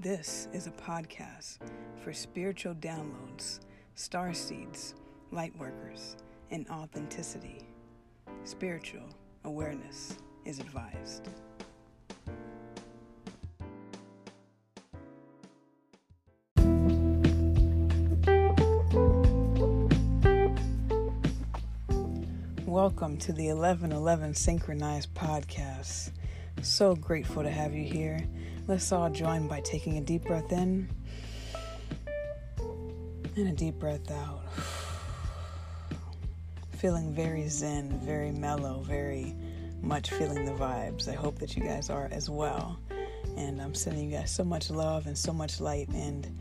This is a podcast for spiritual downloads, star seeds, light workers, and authenticity. Spiritual awareness is advised. Welcome to the 1111 Synchronized Podcast. So grateful to have you here. Let's all join by taking a deep breath in and a deep breath out. Feeling very zen, very mellow, very much feeling the vibes. I hope that you guys are as well. And I'm sending you guys so much love and so much light. And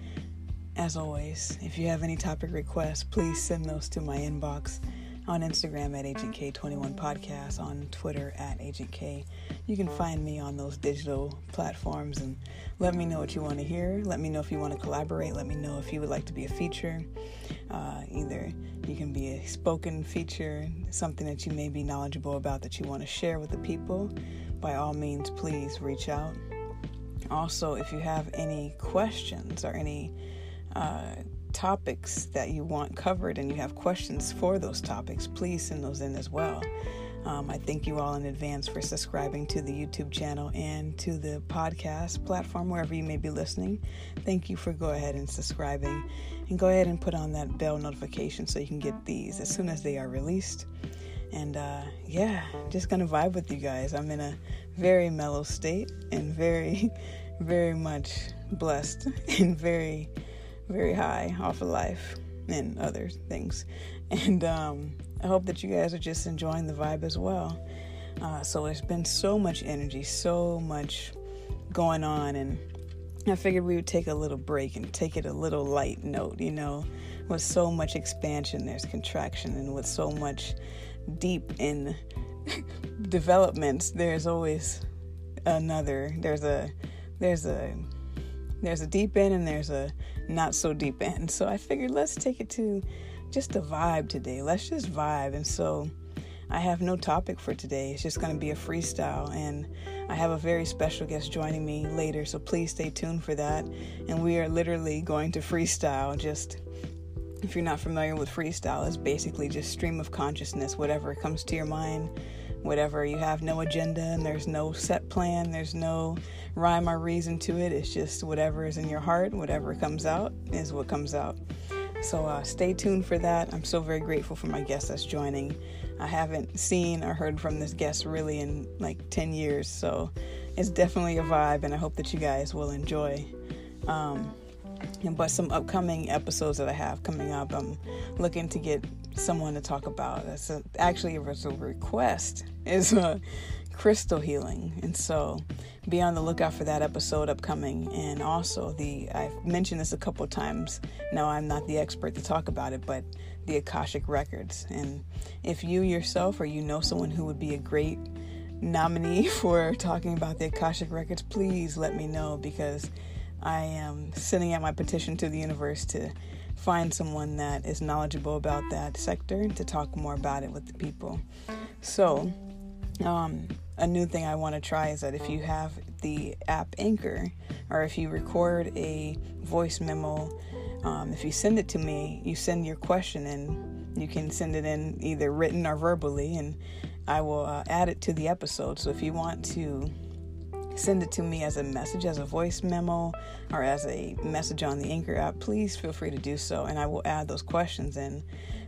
as always, if you have any topic requests, please send those to my inbox on Instagram at Agent K21 Podcast, on Twitter at Agent K. You can find me on those digital platforms and let me know what you want to hear. Let me know if you want to collaborate. Let me know if you would like to be a feature. Uh, either you can be a spoken feature, something that you may be knowledgeable about that you want to share with the people. By all means, please reach out. Also, if you have any questions or any uh, topics that you want covered and you have questions for those topics, please send those in as well. Um, I thank you all in advance for subscribing to the YouTube channel and to the podcast platform, wherever you may be listening. Thank you for go ahead and subscribing and go ahead and put on that bell notification so you can get these as soon as they are released. And uh, yeah, just gonna vibe with you guys. I'm in a very mellow state and very, very much blessed and very very high off of life and other things. And um, I hope that you guys are just enjoying the vibe as well. Uh, so there's been so much energy, so much going on, and I figured we would take a little break and take it a little light note. You know, with so much expansion, there's contraction, and with so much deep in developments, there's always another. There's a there's a there's a deep end and there's a not so deep end. So I figured let's take it to just a vibe today. Let's just vibe. And so I have no topic for today. It's just going to be a freestyle. And I have a very special guest joining me later. So please stay tuned for that. And we are literally going to freestyle. Just if you're not familiar with freestyle, it's basically just stream of consciousness, whatever comes to your mind whatever. You have no agenda and there's no set plan, there's no rhyme or reason to it. It's just whatever is in your heart, whatever comes out is what comes out. So uh, stay tuned for that. I'm so very grateful for my guest that's joining. I haven't seen or heard from this guest really in like 10 years, so it's definitely a vibe, and I hope that you guys will enjoy. Um, but some upcoming episodes that I have coming up, I'm looking to get someone to talk about. That's a, actually it was a request is a crystal healing, and so be on the lookout for that episode upcoming. And also the I've mentioned this a couple times. Now I'm not the expert to talk about it, but the Akashic records. And if you yourself or you know someone who would be a great nominee for talking about the Akashic records, please let me know because I am sending out my petition to the universe to find someone that is knowledgeable about that sector to talk more about it with the people. So, um, a new thing I want to try is that if you have the app Anchor, or if you record a voice memo, um, if you send it to me, you send your question and you can send it in either written or verbally, and I will uh, add it to the episode. So if you want to send it to me as a message, as a voice memo, or as a message on the Anchor app, please feel free to do so, and I will add those questions in.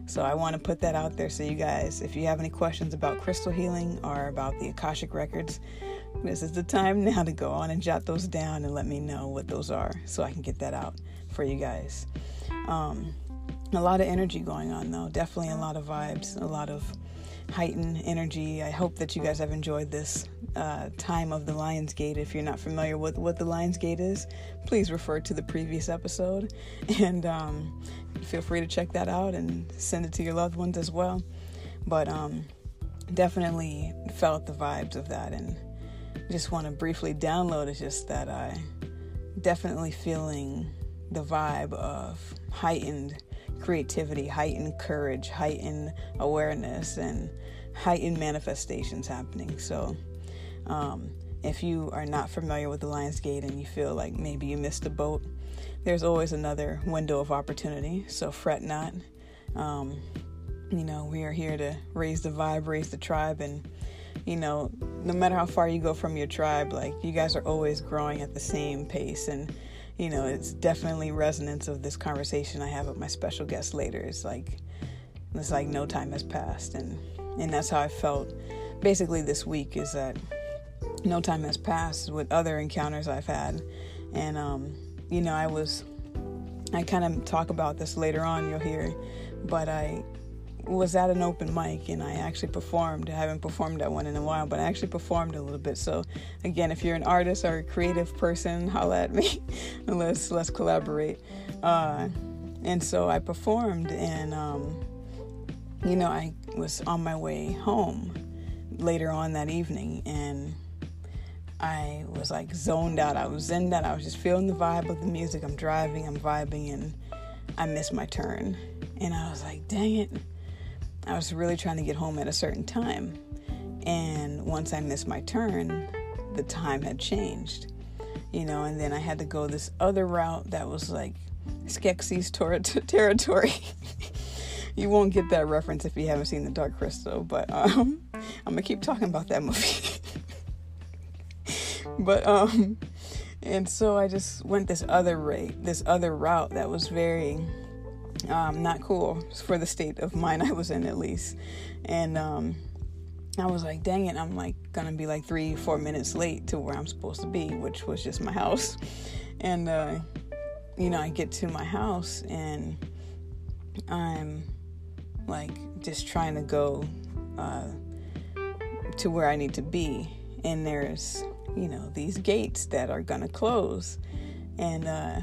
So I want to put that out there so you guys, if you have any questions about crystal healing or about the Akashic records, this is the time now to go on and jot those down and let me know what those are so I can get that out for you guys. Um, a lot of energy going on though, definitely a lot of vibes, a lot of heightened energy. I hope that you guys have enjoyed this uh, time of the Lion's Gate. If you're not familiar with what the Lion's Gate is, please refer to the previous episode and um, feel free to check that out and send it to your loved ones as well. But um, definitely felt the vibes of that and just want to briefly download it's just that I definitely feeling the vibe of heightened creativity, heightened courage, heightened awareness, and heightened manifestations happening. So, um, if you are not familiar with the Lions Gate and you feel like maybe you missed a boat, there's always another window of opportunity. So fret not. Um, you know, we are here to raise the vibe, raise the tribe, and you know, no matter how far you go from your tribe, like you guys are always growing at the same pace. And, you know, it's definitely resonance of this conversation I have with my special guest later. It's like, it's like no time has passed. And, and that's how I felt basically this week is that no time has passed with other encounters I've had. And, um, you know, I was, I kind of talk about this later on, you'll hear, but I, was at an open mic and I actually performed. I haven't performed at one in a while, but I actually performed a little bit. So again, if you're an artist or a creative person, holla at me let's let's collaborate. Uh, and so I performed, and um, you know I was on my way home later on that evening, and I was like zoned out. I was in that. I was just feeling the vibe of the music. I'm driving, I'm vibing, and I missed my turn. And I was like, dang it I was really trying to get home at a certain time. And once I missed my turn, the time had changed. You know, and then I had to go this other route that was like Skeksis ter- territory. you won't get that reference if you haven't seen The Dark Crystal, but um, I'm gonna keep talking about that movie. but um, and so I just went this other rate, this other route that was very um, not cool for the state of mind I was in, at least. And um, I was like, dang it, I'm like gonna be like three, four minutes late to where I'm supposed to be, which was just my house. And, uh, you know, I get to my house and I'm like just trying to go uh, to where I need to be. And there's, you know, these gates that are gonna close. And uh,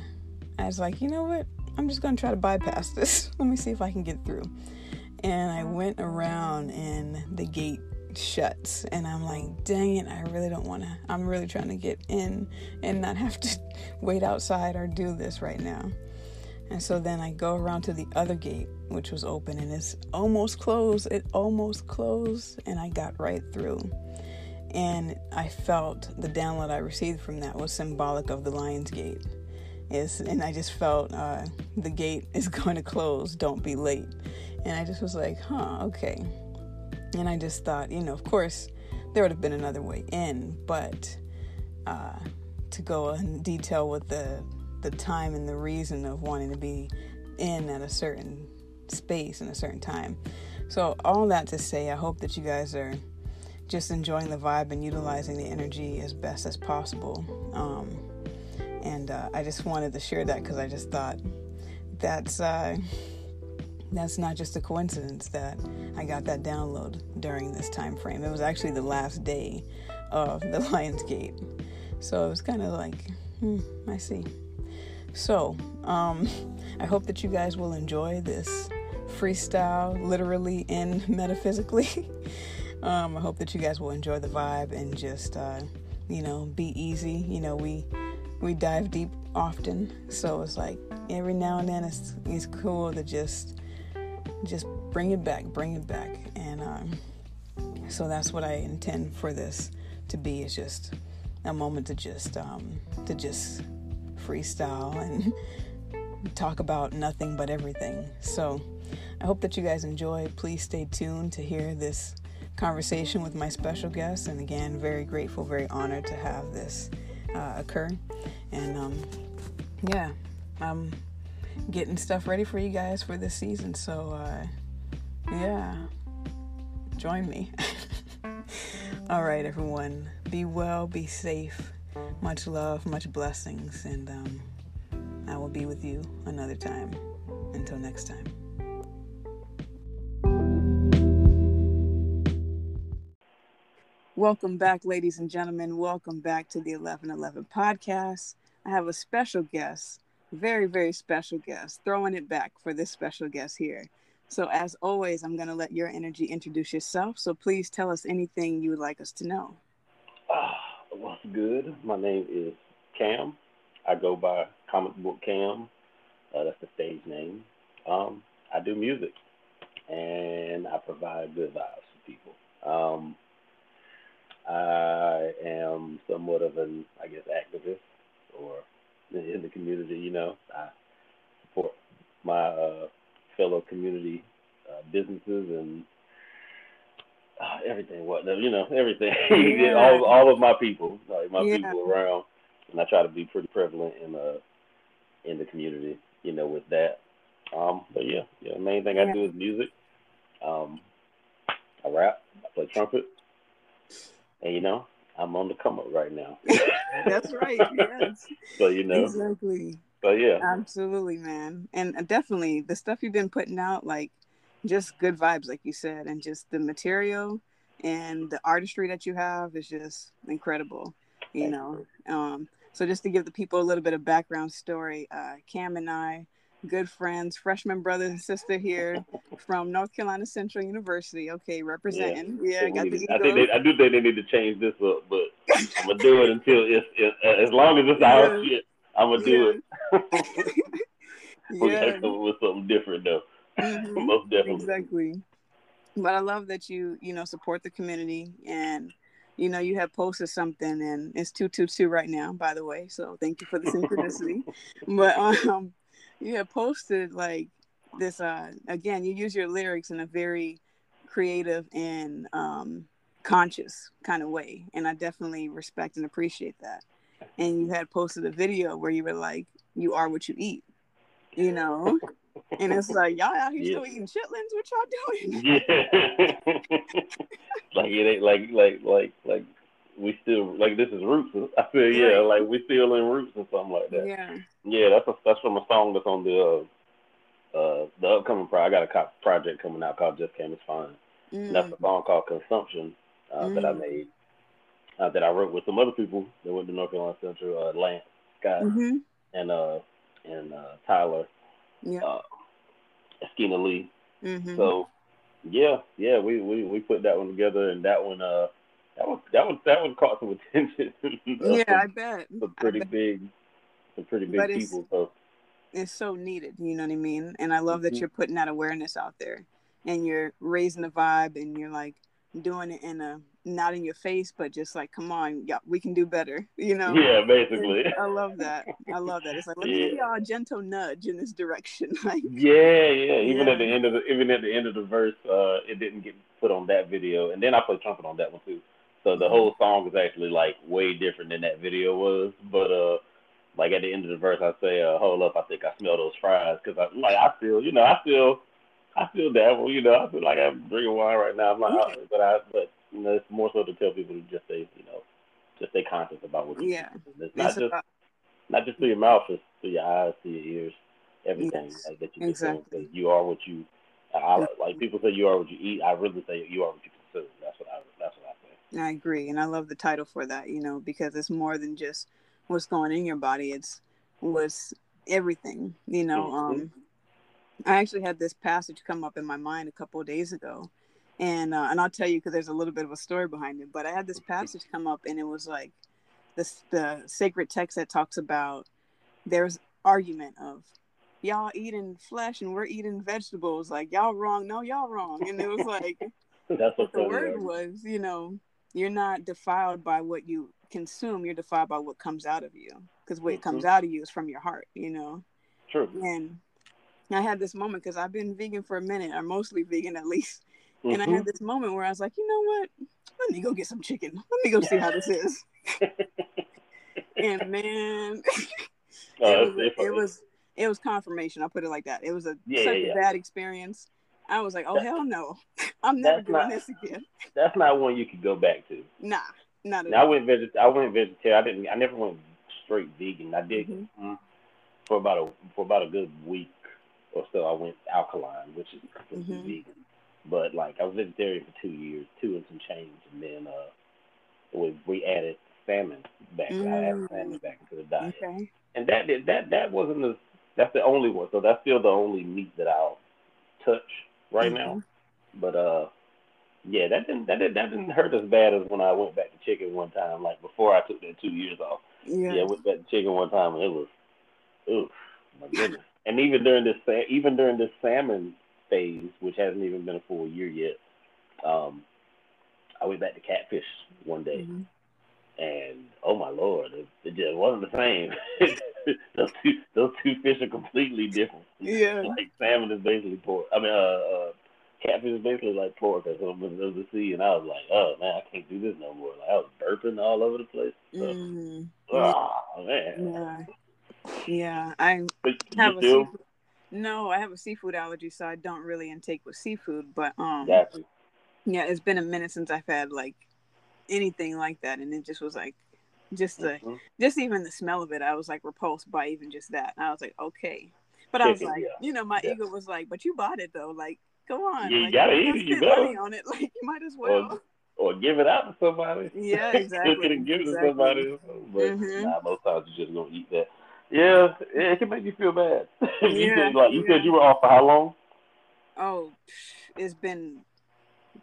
I was like, you know what? I'm just gonna try to bypass this. Let me see if I can get through. And I went around and the gate shuts and I'm like, dang it, I really don't wanna I'm really trying to get in and not have to wait outside or do this right now. And so then I go around to the other gate, which was open and it's almost closed. It almost closed and I got right through. And I felt the download I received from that was symbolic of the Lion's Gate is and I just felt uh, the gate is going to close. Don't be late. And I just was like, huh, okay. And I just thought, you know, of course, there would have been another way in, but uh, to go in detail with the the time and the reason of wanting to be in at a certain space and a certain time. So all that to say, I hope that you guys are just enjoying the vibe and utilizing the energy as best as possible. Um, and uh, I just wanted to share that because I just thought that's uh, that's not just a coincidence that I got that download during this time frame. It was actually the last day of the Lions Gate, so it was kind of like, hmm, I see. So um, I hope that you guys will enjoy this freestyle, literally and metaphysically. um, I hope that you guys will enjoy the vibe and just, uh, you know, be easy. You know, we we dive deep often, so it's like every now and then it's it's cool to just just bring it back, bring it back, and um, so that's what I intend for this to be. Is just a moment to just um, to just freestyle and talk about nothing but everything. So I hope that you guys enjoy. Please stay tuned to hear this conversation with my special guest. And again, very grateful, very honored to have this uh, occur. And um, yeah, I'm getting stuff ready for you guys for this season. So uh, yeah, join me. All right, everyone. Be well, be safe. Much love, much blessings, and um, I will be with you another time. Until next time. Welcome back, ladies and gentlemen. Welcome back to the 1111 podcast. I have a special guest, very, very special guest, throwing it back for this special guest here. So, as always, I'm going to let your energy introduce yourself. So, please tell us anything you would like us to know. Uh, what's good? My name is Cam. I go by Comic Book Cam. Uh, that's the stage name. Um, I do music and I provide good vibes for people. Um, I am somewhat of an, I guess, activist or in the community. You know, I support my uh, fellow community uh, businesses and uh, everything. What you know, everything. Yeah. all all of my people, like my yeah. people around, and I try to be pretty prevalent in uh in the community. You know, with that. Um, but yeah, yeah. The main thing I do is music. Um, I rap. I play trumpet. And you know, I'm on the come up right now. That's right. Yes. so you know exactly. But yeah, absolutely, man, and uh, definitely the stuff you've been putting out, like just good vibes, like you said, and just the material and the artistry that you have is just incredible. You know, um, so just to give the people a little bit of background story, uh, Cam and I good friends, freshman brother and sister here from North Carolina Central University. Okay, representing. Yeah, yeah got the I think they, I do think they need to change this up, but I'm gonna do it until it's, it's uh, as long as it's yeah. our shit. I'm gonna do yeah. it. we yeah. gotta come up with something different though. Mm-hmm. Most definitely. Exactly. But I love that you you know support the community and you know, you have posted something and it's 222 right now, by the way. So thank you for the synchronicity. but um, you have posted like this uh again you use your lyrics in a very creative and um conscious kind of way and i definitely respect and appreciate that. And you had posted a video where you were like you are what you eat you know? And it's like y'all out here yeah. still eating chitlins? What y'all doing? Yeah. Like it ain't like like like like we still like this is roots. I feel yeah, like we still in roots or something like that. Yeah. Yeah, that's a, that's from a song that's on the uh, uh the upcoming project. I got a project coming out called Just Came As Fine. Mm. that's a song called Consumption uh, mm. that I mm. made uh, that I wrote with some other people that went to North Carolina Central, uh, Lance, Scott, mm-hmm. and uh and uh, Tyler, yeah, uh, Eskina Lee. Mm-hmm. So yeah, yeah, we, we we put that one together, and that one uh that was that was that one caught some attention. yeah, some, I bet. Some pretty bet. big, some pretty big but people. It's, so it's so needed. You know what I mean? And I love mm-hmm. that you're putting that awareness out there, and you're raising the vibe, and you're like doing it in a not in your face, but just like, come on, yeah, we can do better. You know? Yeah, basically. And I love that. I love that. It's like let me yeah. give y'all a gentle nudge in this direction. like, yeah, yeah. Even yeah. at the end of the even at the end of the verse, uh, it didn't get put on that video, and then I played trumpet on that one too. So the whole song is actually like way different than that video was. But uh, like at the end of the verse, I say, uh, "Hold up, I think I smell those fries," because I like I feel, you know, I feel, I feel devil, you know, I feel like I'm drinking wine right now. I'm like, oh, but I, but you know, it's more so to tell people to just stay, you know, just stay conscious about what yeah. It's not it's just about... not just through your mouth, it's through your eyes, through your ears, everything yes. like, that you do. exactly. You are what you. I, like people say, you are what you eat. I really say you are what you consume. That's what I. That's what I agree, and I love the title for that. You know, because it's more than just what's going in your body; it's what's everything. You know, mm-hmm. um, I actually had this passage come up in my mind a couple of days ago, and uh, and I'll tell you because there's a little bit of a story behind it. But I had this passage come up, and it was like this the sacred text that talks about there's argument of y'all eating flesh and we're eating vegetables. Like y'all wrong, no, y'all wrong, and it was like. That's what the word was, you know, you're not defiled by what you consume you're defiled by what comes out of you because what mm-hmm. comes out of you is from your heart you know? True. And i had this moment because i've been vegan for a minute or mostly vegan at least. Mm-hmm. and i had mm-hmm. this moment where i was like you know what? Let me go get some chicken. Let me go see how this is. And man oh, it, was, it, was, it was confirmation i'll put it like that. It was a yeah, such yeah, a bad experience I was like, oh hell no, I'm never doing not, this again. That's not one you could go back to. Nah, not at all. I went veget. I went vegetarian. I didn't. I never went straight vegan. I did mm-hmm. mm, for about a for about a good week or so. I went alkaline, which is mm-hmm. vegan. But like I was vegetarian for two years, two and some change, and then uh, we we added salmon back. Mm. I added salmon back into the diet, okay. and that that that wasn't the that's the only one. So that's still the only meat that I'll touch right mm-hmm. now. But uh, yeah, that didn't that didn't that didn't hurt as bad as when I went back to chicken one time. Like before I took that two years off. Yeah, yeah I went back to chicken one time and it was, oof, my goodness. and even during this even during this salmon phase, which hasn't even been a full year yet, um, I went back to catfish one day, Mhm. And oh my lord, it, it just wasn't the same. those two those two fish are completely different. Yeah. Like salmon is basically pork. I mean, uh, uh catfish is basically like pork or something of the sea, and I was like, oh man, I can't do this no more. Like I was burping all over the place. So, Mm, oh man. yeah. Yeah. I But have a seafood. No, I have a seafood allergy, so I don't really intake with seafood. But um, yeah, it's been a minute since I've had like anything like that, and it just was like, just the, Mhm. just even the smell of it, I was like repulsed by even just that. And I was like, okay, but I was like, yeah. you know, my Yeah. ego was like, but you bought it though, like, come on, you like, gotta you eat it, you better. money on it, like you might as well. Or, or give it out to somebody. Yeah, exactly, and give it exactly. to somebody. But Mhm. nah, most times you just gonna eat that. Yeah, yeah, it can make you feel bad. you Yeah, said, like you yeah. said you were off for how long? Oh, it's been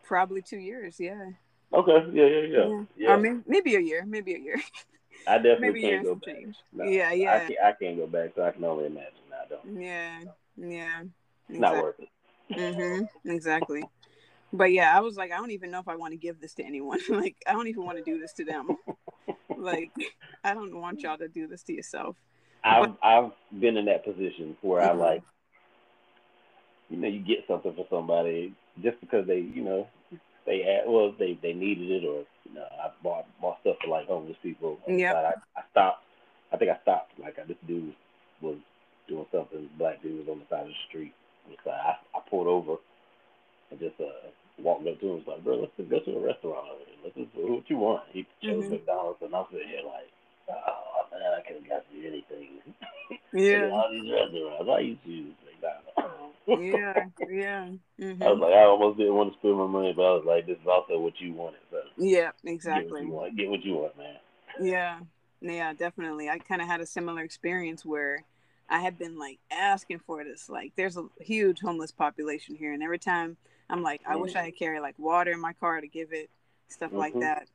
probably two years. Yeah. Okay, yeah, yeah, yeah. yeah. Or maybe, maybe a year. Maybe a year. I definitely maybe can't go back. change. No, Yeah, I yeah, can't, I can't go back, so I can only imagine. I don't. yeah, yeah. It's not worth it. Mm-hmm. Exactly. But yeah, I was like, I don't even know if I want to give this to anyone. like, I don't even want to do this to them. like, I don't want y'all to do this to yourself. I've I've been in that position where I Mhm. like, you know, you get something for somebody just because they, you know, they add, well they they needed it or you know I bought bought stuff for like homeless people. the I, I stopped. I think I stopped. Like this dude was doing something. Black dude was on the side of the street. So I I pulled over and just uh walked up to him. and Was like, bro, let's just go to a restaurant over here. Let's just what you want. He chose Mhm. McDonald's and I'm sitting here like, oh man, I could have got you anything. Yeah. All these restaurants. I used to use McDonald's. Yeah. Yeah. I was hmm like, I almost didn't want to spend my money, but I was like, this is also what you wanted. So Yeah. get what Exactly. you want. Get what you want, man. Yeah, yeah, definitely. I kind of had a similar experience where I had been like asking for this. Like, there's a huge homeless population here, and every time I'm like, I wish I had carried like water in my car to give it, stuff like Mhm. that.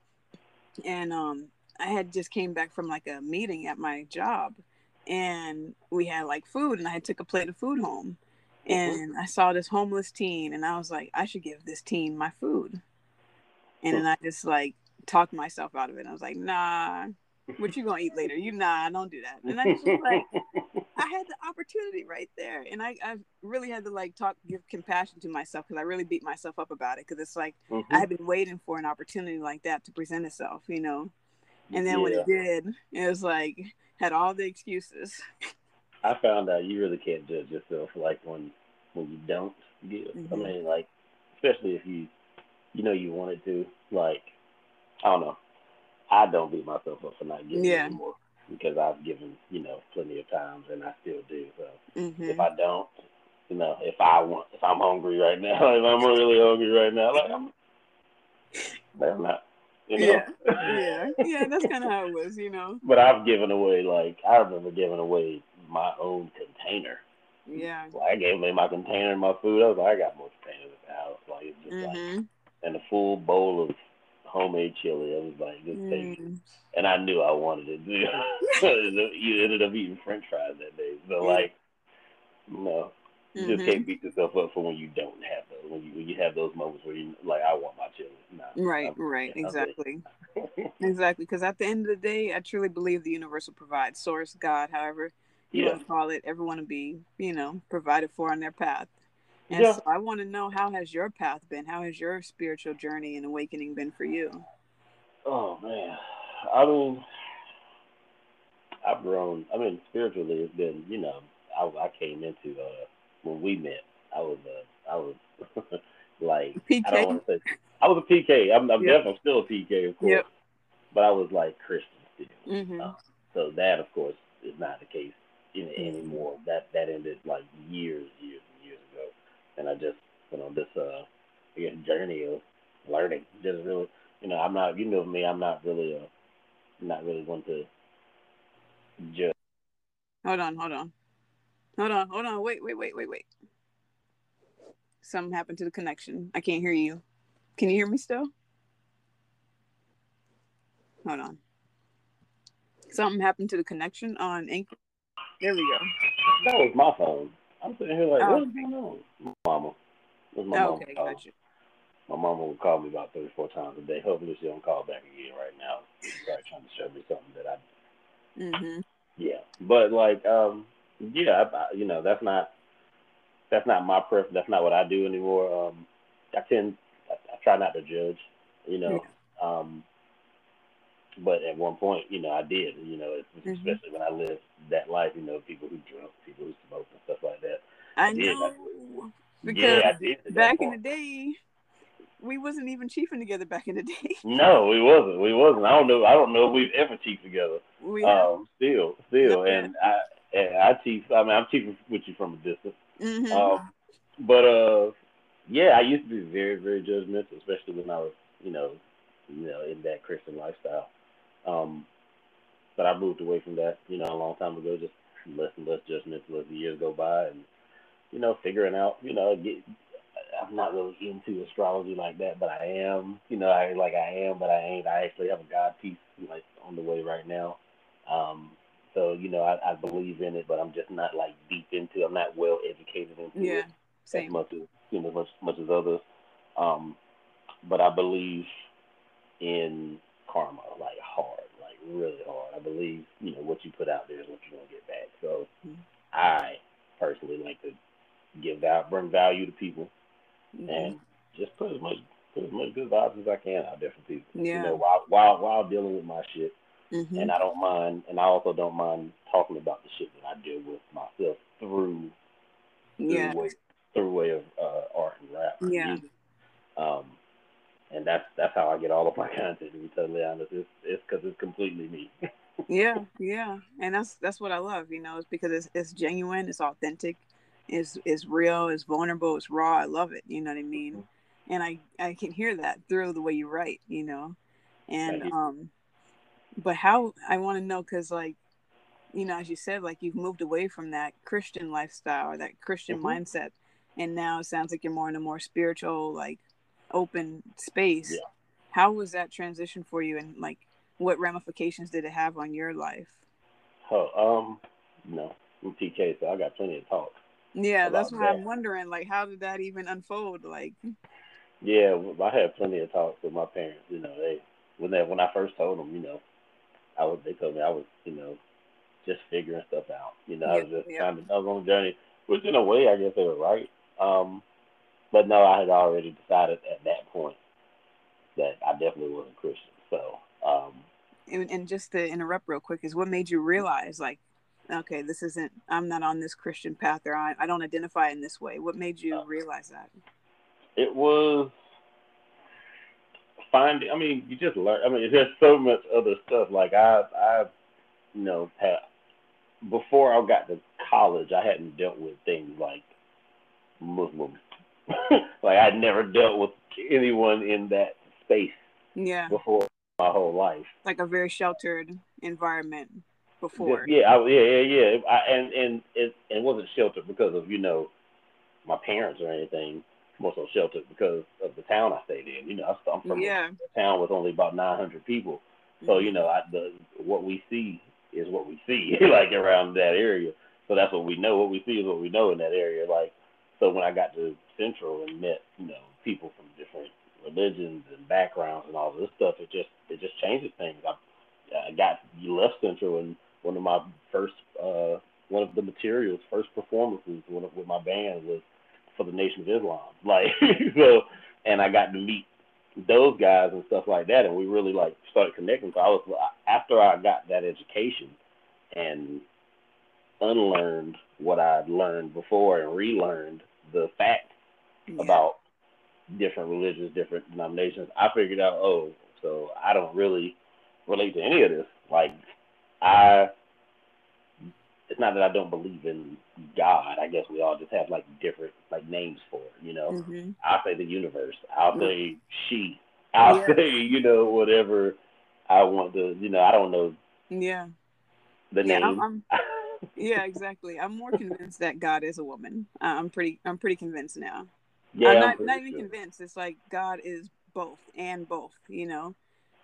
And um, I had just came back from like a meeting at my job, and we had like food, and I had took a plate of food home. And I saw this homeless teen, and I was like, I should give this teen my food, and then I just like talked myself out of it. I was like, Nah, what you gonna eat later? You nah, don't do that. And I just like, I had the opportunity right there, and I, I really had to like talk, give compassion to myself because I really beat myself up about it because it's like Mhm. I had been waiting for an opportunity like that to present itself, you know. And then when it did, it was like had all the excuses. I found out you really can't judge yourself like when when you don't give. I Mhm. mean, like especially if you you know you wanted to. Like I don't know. I don't beat myself up for not giving Yeah. anymore because I've given you know plenty of times and I still do. So hmm if I don't, you know, if I want, if I'm hungry right now, if I'm really hungry right now, like I'm, I'm not. You know? Yeah, yeah, yeah. That's kind of how it was, you know. But I've given away like I remember giving away my own container. Yeah. Like I gave me my container and my food. I was like, I got more containers at the house. Like it's just like hmm and a full bowl of homemade chili. I was like, just. Mm. And I knew I wanted it. you ended up eating French fries that day. So like, no, you just Mhm. can't beat yourself up for when you don't have those. When you when you have those moments where you like, I want my chili. Nah, Right, I'm- right, I'm exactly. Exactly, because at the end of the day, I truly believe the universe will provide. Source, God, however you yeah, want to call it, everyone to be, you know, provided for on their path. And Yeah. so I want to know how has your path been? How has your spiritual journey and awakening been for you? Oh man, I mean, I've grown. I mean, spiritually, it's been. You know, I I came into uh when we met. I was uh I was like I don't want to say I was a PK. I'm, I'm Yep. definitely still a PK, of course. Yep. But I was like Christian still. Mm-hmm. Uh, so that, of course, is not the case in, Mhm. anymore. That that ended like years, years, and years ago. And I just went on this uh I guess journey of learning. Just really, you know, I'm not. You know me. I'm not really a. Not really one to judge. Hold on, hold on. Hold on, hold on. Wait, wait, wait, wait, wait. Something happened to the connection. I can't hear you. Can you hear me still? Hold on. Something happened to the connection on Anchor. There we go. That was my phone. I'm sitting here like, Oh. what's going on? My mama. Was my Oh, mama's okay, gotcha. my mama would call me about three, four times a day. Hopefully, she don't call back again right now. She's probably trying to show me something that I. Mm-hmm. Yeah, but like, um, yeah, I, you know, that's not that's not my preference. That's not what I do anymore. Um, I tend, I, I try not to judge, you know. Um, but at one point, you know, I did, you know, mm-hmm. especially when I lived that life, you know, people who drink, people who smoke, and stuff like that. I, I know. I, because yeah, I did back in the day, we wasn't even chiefing together back in the day. no, we wasn't. We wasn't. I don't know. I don't know if we've ever chiefed together. We um, still, still, and I, and I chief. I mean, I'm chiefing with you from a distance. Mm-hmm. Um, but uh, yeah, I used to be very, very judgmental, especially when I was, you know, you know, in that Christian lifestyle. Um, but I moved away from that, you know, a long time ago. Just less and less judgmental as the years go by, and you know, figuring out, you know, get I'm not really into astrology like that, but I am. You know, I like I am, but I ain't. I actually have a God piece like on the way right now. Um, so you know, I, I believe in it, but I'm just not like deep into. I'm not well educated into yeah, it same. as much as you know, much much as others. Um, but I believe in karma, like hard, like really hard. I believe you know what you put out there is what you're gonna get back. So mm-hmm. I personally like to give that bring value to people mm-hmm. and just put as much put as much good vibes as I can out there for people. Yeah. You know, while while while dealing with my shit. Mm-hmm. And I don't mind and I also don't mind talking about the shit that I deal with myself through yeah. through way through way of uh, art and rap. Yeah. Um and that's that's how I get all of my content. To be totally honest, it's it's because it's completely me. yeah, yeah, and that's that's what I love. You know, it's because it's it's genuine, it's authentic, it's is real, it's vulnerable, it's raw. I love it. You know what I mean? Mm-hmm. And I I can hear that through the way you write. You know, and um, but how I want to know because like, you know, as you said, like you've moved away from that Christian lifestyle or that Christian mm-hmm. mindset, and now it sounds like you're more in a more spiritual, like open space. Yeah. How was that transition for you, and like, what ramifications did it have on your life? Oh, um, no, I'm TK, so I got plenty of talk. Yeah, that's why I'm wondering, like, how did that even unfold? Like, yeah, I had plenty of talks with my parents. You know, they when they when I first told them, you know, I was they told me I was, you know, just figuring stuff out. You know, yeah, I was just yeah. trying to I was on a journey, which in a way I guess they were right. Um, but no, I had already decided at that point that I definitely wasn't Christian. So, um, and, and just to interrupt real quick, is what made you realize like okay, this isn't, I'm not on this Christian path or I, I don't identify in this way. What made you realize that? It was finding, I mean, you just learn, I mean, there's so much other stuff. Like I, I, you know, had, before I got to college, I hadn't dealt with things like Muslims. like I'd never dealt with anyone in that space. Yeah. Before my whole life. Like a very sheltered environment before. Yeah, I, yeah, yeah, yeah. I, and and it, it wasn't sheltered because of you know my parents or anything. More so sheltered because of the town I stayed in. You know, I'm from yeah. a town with only about 900 people, so mm-hmm. you know, I, the what we see is what we see, like around that area. So that's what we know. What we see is what we know in that area. Like, so when I got to Central and met, you know, people from different religions and backgrounds and all this stuff, it just it just changes things. I, I got you left Central and one of my first uh, one of the materials, first performances of, with my band was for the Nation of Islam. Like so, and I got to meet those guys and stuff like that, and we really like started connecting. So I was after I got that education and unlearned what I'd learned before and relearned the facts yeah. about different religions, different denominations. I figured out, oh, so I don't really relate to any of this. Like I it's not that I don't believe in God. I guess we all just have like different like names for it. You know, mm-hmm. I'll say the universe. I'll say she. I'll yeah. say you know whatever I want to. You know, I don't know. Yeah. The yeah, name. I'm, I'm, yeah, exactly. I'm more convinced that God is a woman. Uh, I'm pretty. I'm pretty convinced now. Yeah, I'm not, not even sure. convinced. It's like God is both and both. You know,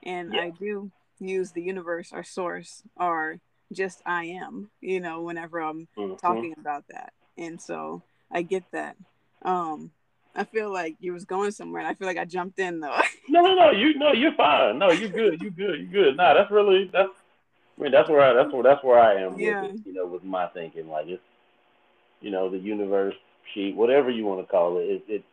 and Yeah. I do use the universe, our source, our just I am, you know, whenever I'm Mhm. talking about that. And so I get that. Um I feel like you was going somewhere, and I feel like I jumped in though. no, no, no. You no, you're fine. No, you're good. You good. You good. Nah, that's really that's. I mean, that's where I that's where that's where I am Yeah. with it. You know, with my thinking, like it's, you know, the universe, sheet, whatever you want to call it, it it,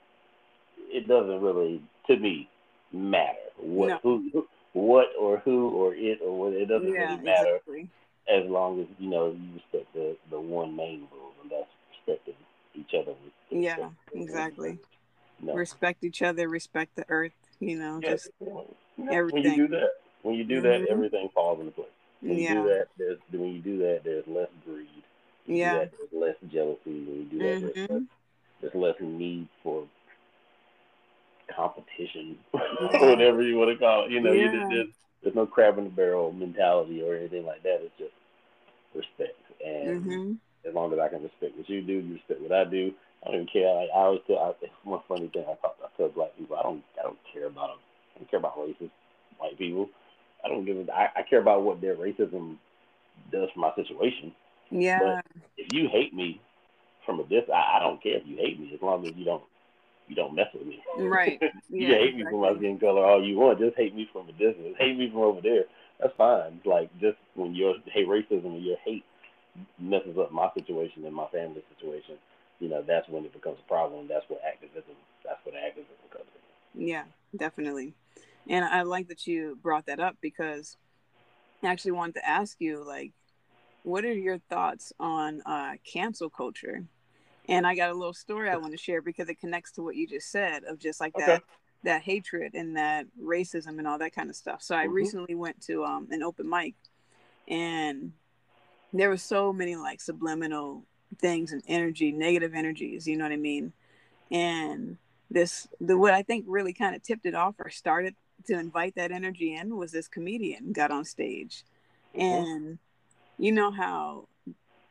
it doesn't really to me matter what No. who, who what or who or it or what. It doesn't yeah, really matter exactly. as long as you know you respect the the one main rule, and that's respecting each other. Yeah, exactly. No. Respect each other, respect the earth. You know, Yes. just Yeah. When you do that, when you do Mhm. that, everything falls into place. When you do that, there's when you do that, there's less greed. When you do yeah. there's less jealousy. When you do that, there's, less, Mhm. there's less need for competition, Yeah. whatever you want to call it. You know, you, Yeah. there's, there's no crab in the barrel mentality or anything like that. It's just respect. And Mhm. as long as I can respect what you do, you respect what I do. I don't even care. Like I always tell, I, it's one funny thing I talk, I tell black people, I don't, I don't care about them. I don't care about racist white people. I don't give a, I, I care about what their racism does for my situation. Yeah, If you hate me from a distance, I, I don't care if you hate me as long as you don't, you don't mess with me. right. you Yeah, can hate me for my skin color all you want. Just hate me from a distance. Hate me from over there. That's fine. Like just when your hate racism and your hate messes up my situation and my family situation, you know, that's when it becomes a problem. That's what activism. That's what activism comes in. Yeah, definitely. And I like that you brought that up because I actually wanted to ask you, like, what are your thoughts on uh, cancel culture? And I got a little story I want to share because it connects to what you just said of just like Okay. that that hatred and that racism and all that kind of stuff. So I Mhm. recently went to um, an open mic, and there were so many like subliminal things and energy, negative energies. You know what I mean? And this the what I think really kind of tipped it off or started to invite that energy in was this comedian got on stage Mhm. and you know how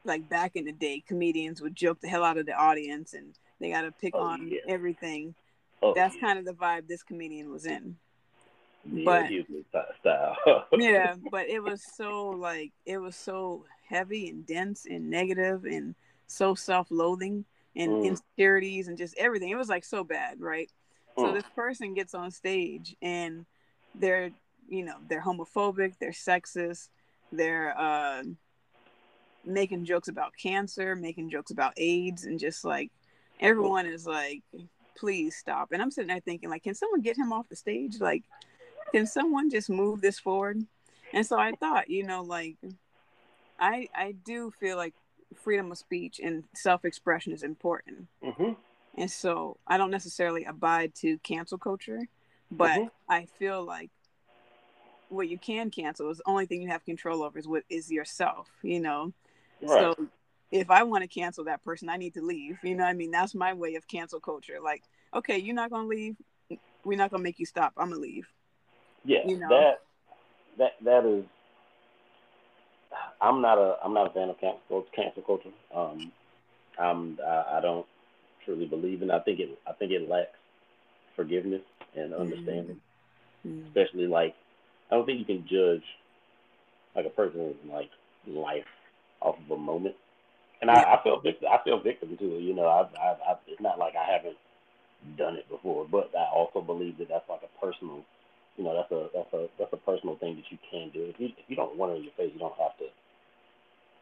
like back in the day comedians would joke the hell out of the audience and they got to pick Oh, on yeah. everything Oh, that's yeah. kind of the vibe this comedian was in yeah, but- style. yeah but it was so like it was so heavy and dense and negative and so self-loathing and Mm. insecurities and just everything it was like so bad right so Mm. this person gets on stage and they're you know they're homophobic they're sexist they're uh making jokes about cancer making jokes about aids and just like everyone is like please stop and i'm sitting there thinking like can someone get him off the stage like can someone just move this forward and so i thought you know like i i do feel like freedom of speech and self-expression is important Mhm. and so I don't necessarily abide to cancel culture, but Mhm. I feel like what you can cancel is the only thing you have control over is what is yourself, you know. Right. So if I want to cancel that person, I need to leave. You know what I mean? That's my way of cancel culture. Like, okay, you're not gonna leave, we're not gonna make you stop. I'm gonna leave. Yeah, you know. that that that is. I'm not a I'm not a fan of cancel cancel culture. Um, I'm I, I don't truly believe in. I think it I think it lacks forgiveness and understanding, Mm. especially like I don't think you can judge like a person's like life off of a moment. And I, I feel victim. I feel victim to it. You know, I, I, I it's not like I haven't done it before, but I also believe that that's like a personal you know, that's a that's a that's a personal thing that you can do. If you if you don't want it in your face, you don't have to.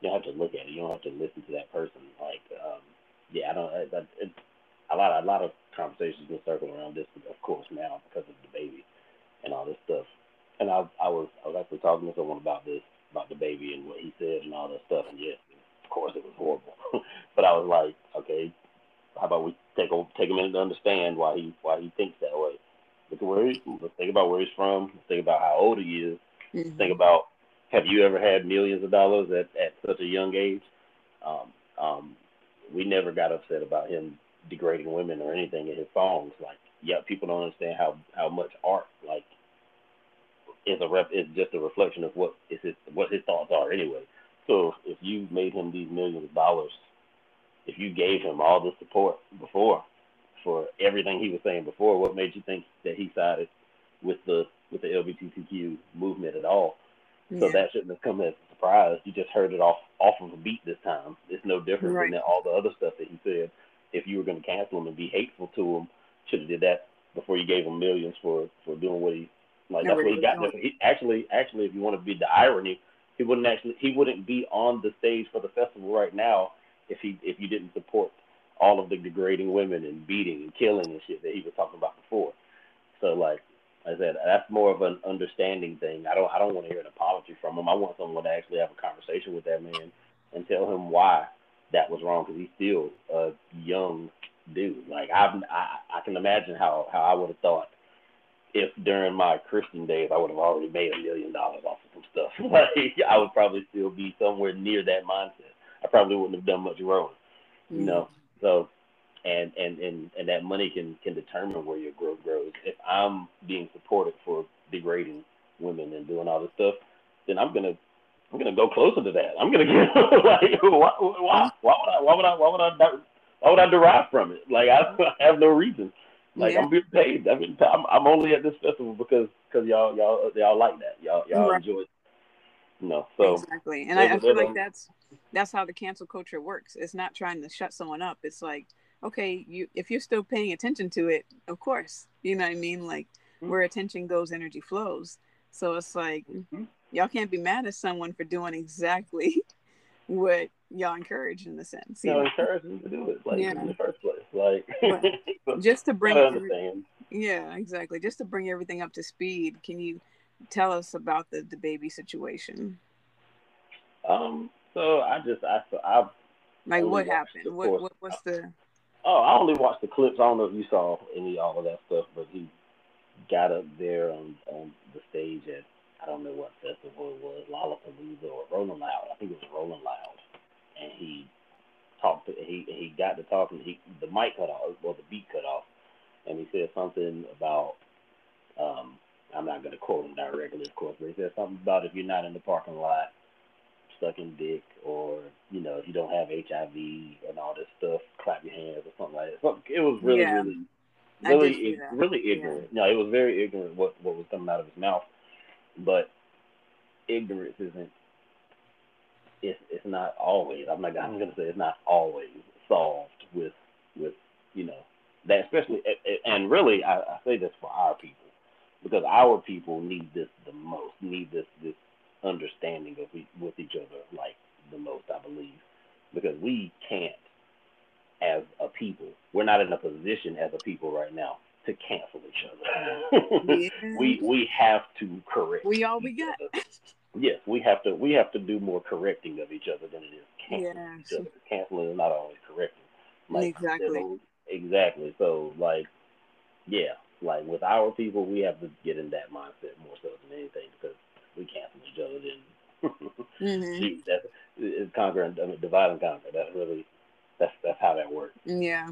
You don't have to look at it. You don't have to listen to that person. Like, um, yeah, I don't. I, I, a lot. A lot of conversations been circling around this, of course, now because of DaBaby and all this stuff. And I I was I was actually talking to someone about this about DaBaby and what he said and all that stuff. And yes, of course, it was horrible. but I was like, okay, how about we take a take a minute to understand why he why he thinks that way. Look at where he, let's think about where he's from. Let's think about how old he is. Mhm. Think about have you ever had millions of dollars at, at such a young age? Um, um, we never got upset about him degrading women or anything in his songs. Like, yeah, people don't understand how how much art like is a rep is just a reflection of what is his what his thoughts are anyway. So if you made him these millions of dollars, if you gave him all the support before for everything he was saying before, what made you think that he sided with the with the LGBTQ movement at all? So that shouldn't have come as a surprise. You just heard it off off of a beat this time. It's no different Right. than all the other stuff that he said. If you were going to cancel him and be hateful to him should have did that before you gave him millions for for doing what he like. That's what he got. He actually, actually, if you want to be the irony, he wouldn't actually he wouldn't be on the stage for the festival right now if he if you didn't support all of the degrading women and beating and killing and shit that he was talking about before. So like I said, that's more of an understanding thing. I don't I don't want to hear an apology from him. I want someone to actually have a conversation with that man and tell him why that was wrong because he's still a young dude. Like I've, I I can imagine how how I would have thought if during my Christian days I would have already made a million dollars off of some stuff. like I would probably still be somewhere near that mindset. I probably wouldn't have done much wrong. You know. Mm. So and and and and that money can can determine where your growth grows. If I'm being supported for degrading women and doing all this stuff, then I'm gonna I'm gonna go closer to that. I'm gonna get like why why why would I why would I why would I why would I derive from it? Like I, I have no reason. Like yeah. I'm being paid. I mean, I'm, I'm only at this festival because because y'all y'all y'all like that. Y'all y'all right. enjoy it. You know, so exactly. And I, I feel like that's that's how the cancel culture works. It's not trying to shut someone up. It's like okay, you if you're still paying attention to it, of course, you know what I mean. Like mm-hmm. where attention goes, energy flows. So it's like mm-hmm. y'all can't be mad at someone for doing exactly what y'all encourage in the sense. You all encourage them to do it, like yeah. in the first place, like just to bring. Every, yeah, exactly. Just to bring everything up to speed, can you tell us about the DaBaby situation? Um. So I just I I like what happened. What what was the Oh, I only watched the clips. I don't know if you saw any all of that stuff, but he got up there on on the stage at I don't know what festival it was, Lollapalooza or Rolling Loud. I think it was Rolling Loud, and he talked. To, he he got to talking. He the mic cut off, or the beat cut off, and he said something about. Um, I'm not going to quote him directly, of course, but he said something about if you're not in the parking lot sucking dick or you know if you don't have HIV and all this stuff, clap your hands or something like that. it was really, yeah. really, really, really ignorant. Yeah. No, it was very ignorant what what was coming out of his mouth. But ignorance isn't. It's it's not always. I'm not. I'm gonna say it's not always solved with with you know that especially and really I, I say this for our people because our people need this the most. Need this this understanding of we, with each other like the most, I believe, because we can't, as a people, we're not in a position as a people right now to cancel each other. yeah. we we have to correct. We all we got. Yes, we have to we have to do more correcting of each other than it is canceling other. Canceling is not always correcting. Like, exactly. exactly. So like, yeah, like with our people, we have to get in that mindset more so than anything because we cancel each other, then mm-hmm. that's it's conquer and I mean, divide and conquer. That's really that's that's how that works. Yeah.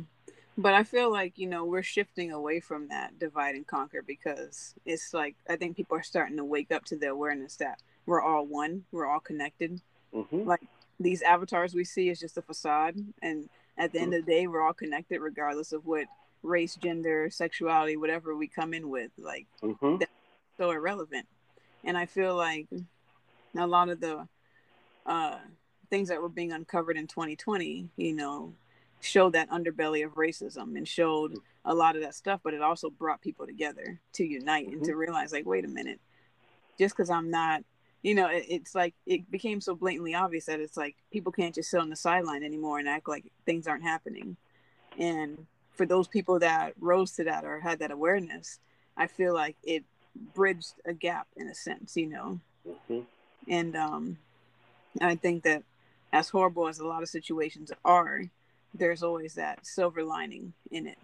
But I feel like, you know, we're shifting away from that divide and conquer because it's like I think people are starting to wake up to the awareness that we're all one, we're all connected. Mm-hmm. Like these avatars we see is just a facade and at the mm-hmm. end of the day we're all connected regardless of what race, gender, sexuality, whatever we come in with. Like mm-hmm. that's so irrelevant and I feel like a lot of the uh, things that were being uncovered in 2020, you know, showed that underbelly of racism and showed a lot of that stuff, but it also brought people together to unite mm-hmm. and to mm-hmm. realize, like, wait a minute, just because I'm not, you know, it, it's like it became so blatantly obvious that it's like people can't just sit on the sideline anymore and act like things aren't happening. And for those people that rose to that or had that awareness, I feel like it bridged a gap in a sense, you know. Mm-hmm. And um, I think that as horrible as a lot of situations are, there's always that silver lining in it.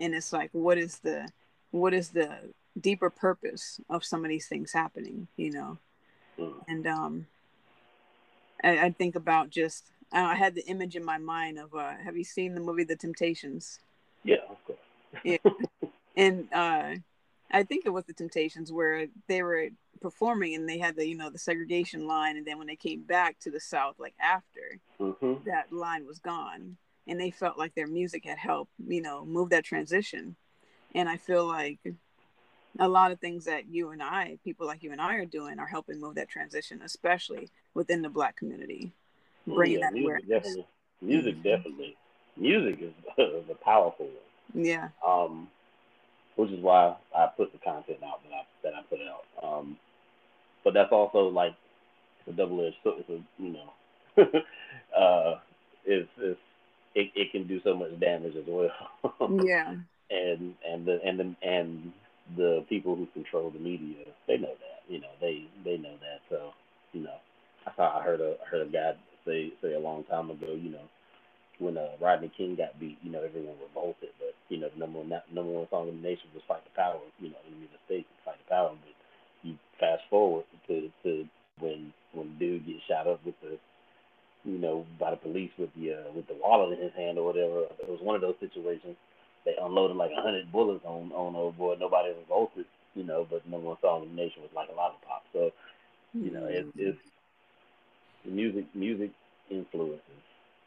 And it's like, what is the what is the deeper purpose of some of these things happening, you know? Mm. And um, I, I, think about just I had the image in my mind of uh, have you seen the movie The Temptations? Yeah, of course. yeah. And uh, I think it was the Temptations where they were performing and they had the you know the segregation line, and then when they came back to the South, like after mm-hmm. that line was gone, and they felt like their music had helped you know move that transition, and I feel like a lot of things that you and I, people like you and I, are doing are helping move that transition, especially within the Black community, bringing yeah, that music awareness. Definitely. Music mm-hmm. definitely, music is, a powerful one. Yeah. Um, which is why I put the content out that I that I put out. Um, but that's also like a double edged. So it's a you know, uh, it's it's it, it can do so much damage as well. yeah. And and the and the and the people who control the media, they know that. You know, they they know that. So you know, I thought I heard a I heard a guy say say a long time ago. You know, when uh, Rodney King got beat, you know, everyone revolted. But you know, the number one number one song in the nation was "Fight the Power." You know, in the United States, "Fight the Power." But you fast forward to to when when dude gets shot up with the you know by the police with the uh, with the wallet in his hand or whatever. It was one of those situations. They unloaded like a hundred bullets on on old boy. Nobody revolted, you know. But number one song in the nation was like a lollipop. So you know, it, mm-hmm. it's music. Music influences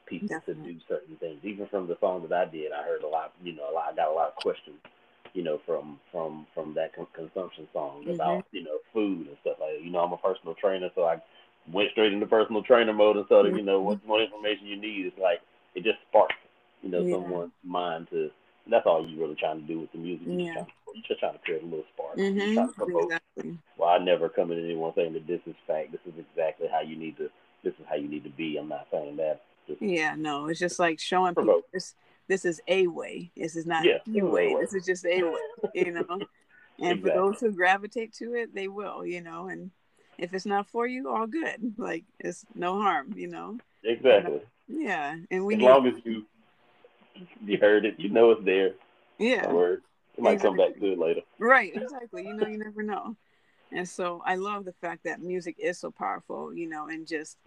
people Definitely. to do certain things. Even from the song that I did, I heard a lot. You know, a lot. I got a lot of questions. You know, from from from that con- consumption song mm-hmm. about you know food and stuff like. That. You know, I'm a personal trainer, so I went straight into personal trainer mode and started. Mm-hmm. You know, what more information you need? It's like it just sparks. You know, yeah. someone's mind to. That's all you're really trying to do with the music. You're, yeah. just, trying, you're just trying to create a little spark. Mm-hmm. Exactly. Well, I never come in anyone saying that this is fact. This is exactly how you need to. This is how you need to be. I'm not saying that yeah, no, it's just like showing people this. This is a way. This is not yeah, a way. This is just a way. You know, and exactly. for those who gravitate to it, they will. You know, and if it's not for you, all good. Like it's no harm. You know. Exactly. yeah, and we as need, long as you you heard it, you know it's there. Yeah. Or you might exactly. come back to it later. Right. Exactly. You know, you never know. And so I love the fact that music is so powerful. You know, and just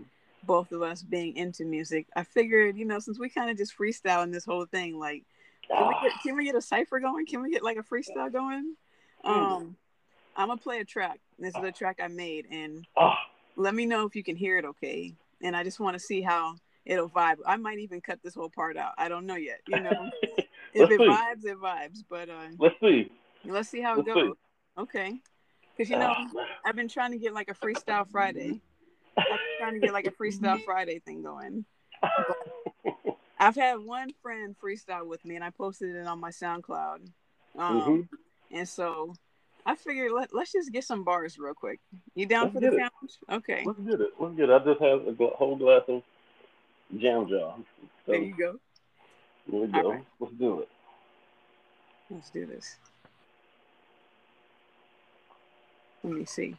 both of us being into music, I figured, you know, since we kind of just freestyling this whole thing, like, can we, get, can we get a cipher going? Can we get like a freestyle going? Hmm. Um, I'm gonna play a track. This is a track I made, and let me know if you can hear it, okay? And I just want to see how it'll vibe. I might even cut this whole part out. I don't know yet. You know, if it see. vibes, it vibes. But uh, let's see. Let's see how it let's goes. See. Okay. Because you know, I've been trying to get like a freestyle Friday. I'm trying to get like a freestyle Friday thing going. I've had one friend freestyle with me, and I posted it on my SoundCloud. Um, mm-hmm. And so I figured let, let's just get some bars real quick. You down let's for the challenge? Okay. Let's get it. Let's get it. I just have a whole glass of jam jar. So there you go. There we go. Right. Let's do it. Let's do this. Let me see.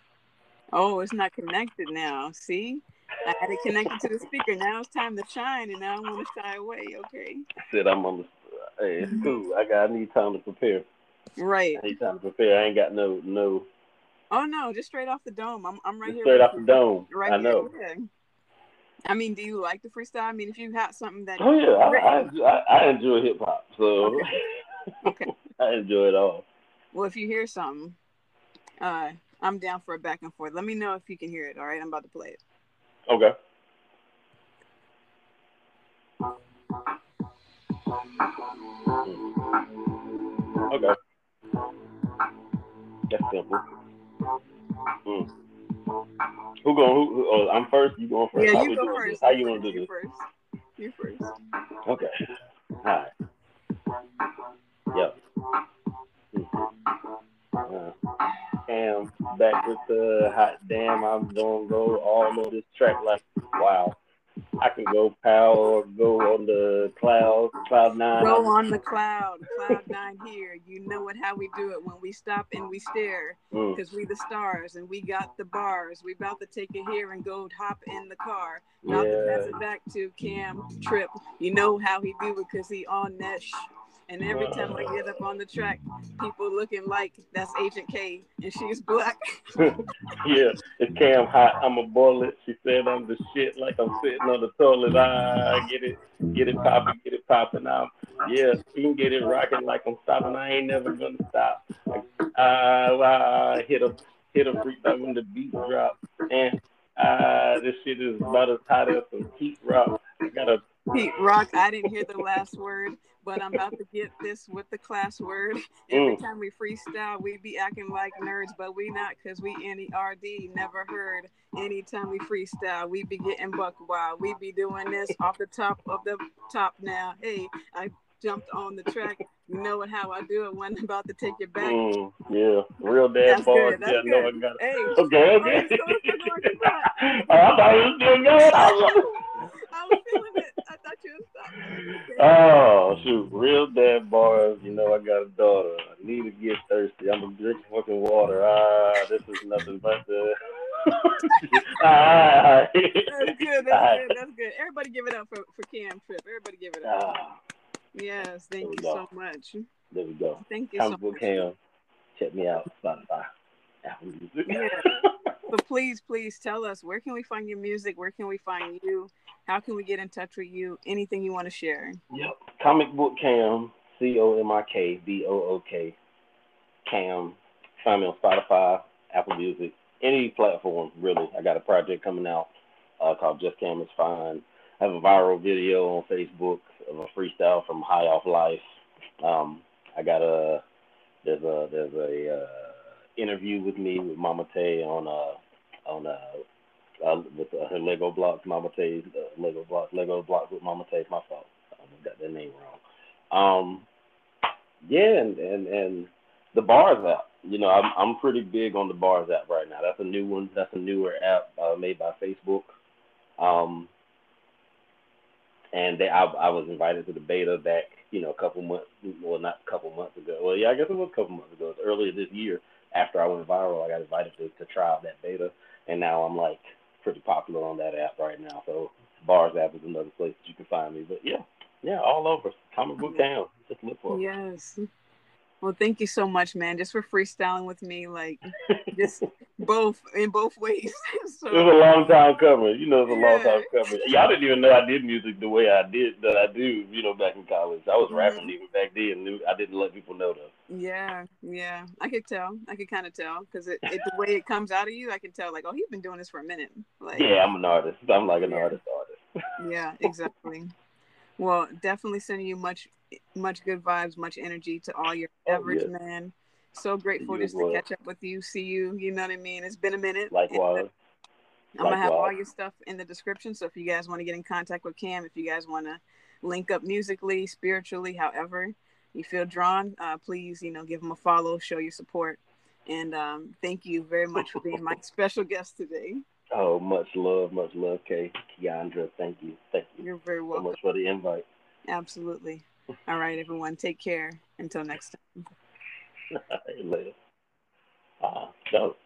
Oh, it's not connected now. See? I had it connected to the speaker. Now it's time to shine, and now I want to shy away. Okay. I said I'm on the. Hey, it's cool. I got. I need time to prepare. Right. I need time to prepare. I ain't got no no. Oh no! Just straight off the dome. I'm I'm right just here. Straight off the dome. Right I know. Here. I mean, do you like the freestyle? I mean, if you have something that. Oh yeah, I, I, I enjoy hip hop, so. Okay. okay. I enjoy it all. Well, if you hear something, uh, I'm down for a back and forth. Let me know if you can hear it. All right, I'm about to play it. Okay. Okay. That's simple. Mm. Who going? Who, who? Oh, I'm first. You going first? Yeah, you go first. This? How you want to do this? First. You first. Okay. All right. Yep. Hmm. Uh, Cam back with the hot damn. I'm gonna go all of this track like wow. I can go power or go on the cloud, cloud nine. Go on the cloud, cloud nine here. You know what? How we do it when we stop and we stare, because mm. we the stars and we got the bars. We about to take it here and go hop in the car. Now yeah. to pass it back to Cam Trip. You know how he do it, cause he on that. Sh- and every time I get up on the track, people looking like that's Agent K and she's black. yeah, it's Cam Hot. I'm a bullet. She said I'm the shit like I'm sitting on the toilet. I get it, get it popping, get it popping out. Yeah, she can get it rocking like I'm stopping. I ain't never gonna stop. I, I hit a hit a freak when the beat drop. And uh, this shit is about as hot as some heat rock. I got a Pete Rock. I didn't hear the last word, but I'm about to get this with the class word. Every mm. time we freestyle, we be acting like nerds, but we not because we N-E-R-D. Never heard. Anytime we freestyle, we be getting buck wild. We be doing this off the top of the top now. Hey, I jumped on the track. know it how I do it when I'm about to take your back. Mm, yeah, real dad bars. Yeah, good. no, I got it. Hey, Okay, okay. Oh, you still working on I thought you was still going. I was like, I was feeling it. I thought you was stopping. Oh shoot, real dad bars. You know I got a daughter. I need to get thirsty. I'm gonna drink fucking water. Ah, this is nothing but the. ah, That's good. That's good. That's good. Everybody give it up for, for Cam Trip. Everybody give it up. ah, Yes, thank you go. so much. there we go. Thank you so Comic much. cam. Check me out. Spotify. Apple Music. Yeah. So please, please tell us where can we find your music? Where can we find you? How can we get in touch with you? Anything you want to share? Yep. Comic Book Cam, C O M I K B O O K, Cam. Find me on Spotify, Apple Music, any platform really. I got a project coming out uh, called Just Cam is Fine. I have a viral video on Facebook of a freestyle from High Off Life. Um, I got a there's a there's a uh, interview with me with Mama Tay on uh on uh, uh with uh, her Lego blocks, Mama Tay's uh, Lego blocks, Lego blocks with Mama Tay. My fault. I got that name wrong. Um, yeah, and and and the bars app. You know, I'm I'm pretty big on the bars app right now. That's a new one. That's a newer app uh, made by Facebook. Um, and they, I I was invited to the beta back, you know, a couple months. Well, not a couple months ago. Well, yeah, I guess it was a couple months ago. It's earlier this year. After I went viral, I got invited to to try out that beta, and now I'm like pretty popular on that app right now. So Bars app is another place that you can find me. But yeah, yeah, all over. Comic book town. Just look for it. Yes. Well, thank you so much, man, just for freestyling with me, like just both in both ways. It was a long time coming. You know, it's a long time coming. Y'all didn't even know I did music the way I did that I do. You know, back in college, I was rapping Mhm. even back then. I didn't let people know though. yeah, yeah, I could tell. I could kind of tell because it, it the way it comes out of you, I can tell. Like, oh, he's been doing this for a minute. Like, Yeah, I'm an artist. I'm like an Yeah. artist artist. yeah, exactly. Well, definitely sending you much, much good vibes, much energy to all your Oh, efforts, yes. man. So grateful You just to catch up with you, see you. You know what I mean? It's been a minute. Likewise. I'm gonna have all your stuff in the description. So if you guys want to get in contact with Cam, if you guys want to link up musically, spiritually, however you feel drawn, uh, please, you know, give him a follow, show your support, and um, thank you very much for being my special guest today. Oh, much love, much love, Kay. Keandra, thank you. Thank you You're very so welcome. much for the invite. Absolutely. All right, everyone, take care. Until next time. Later. Uh, dope.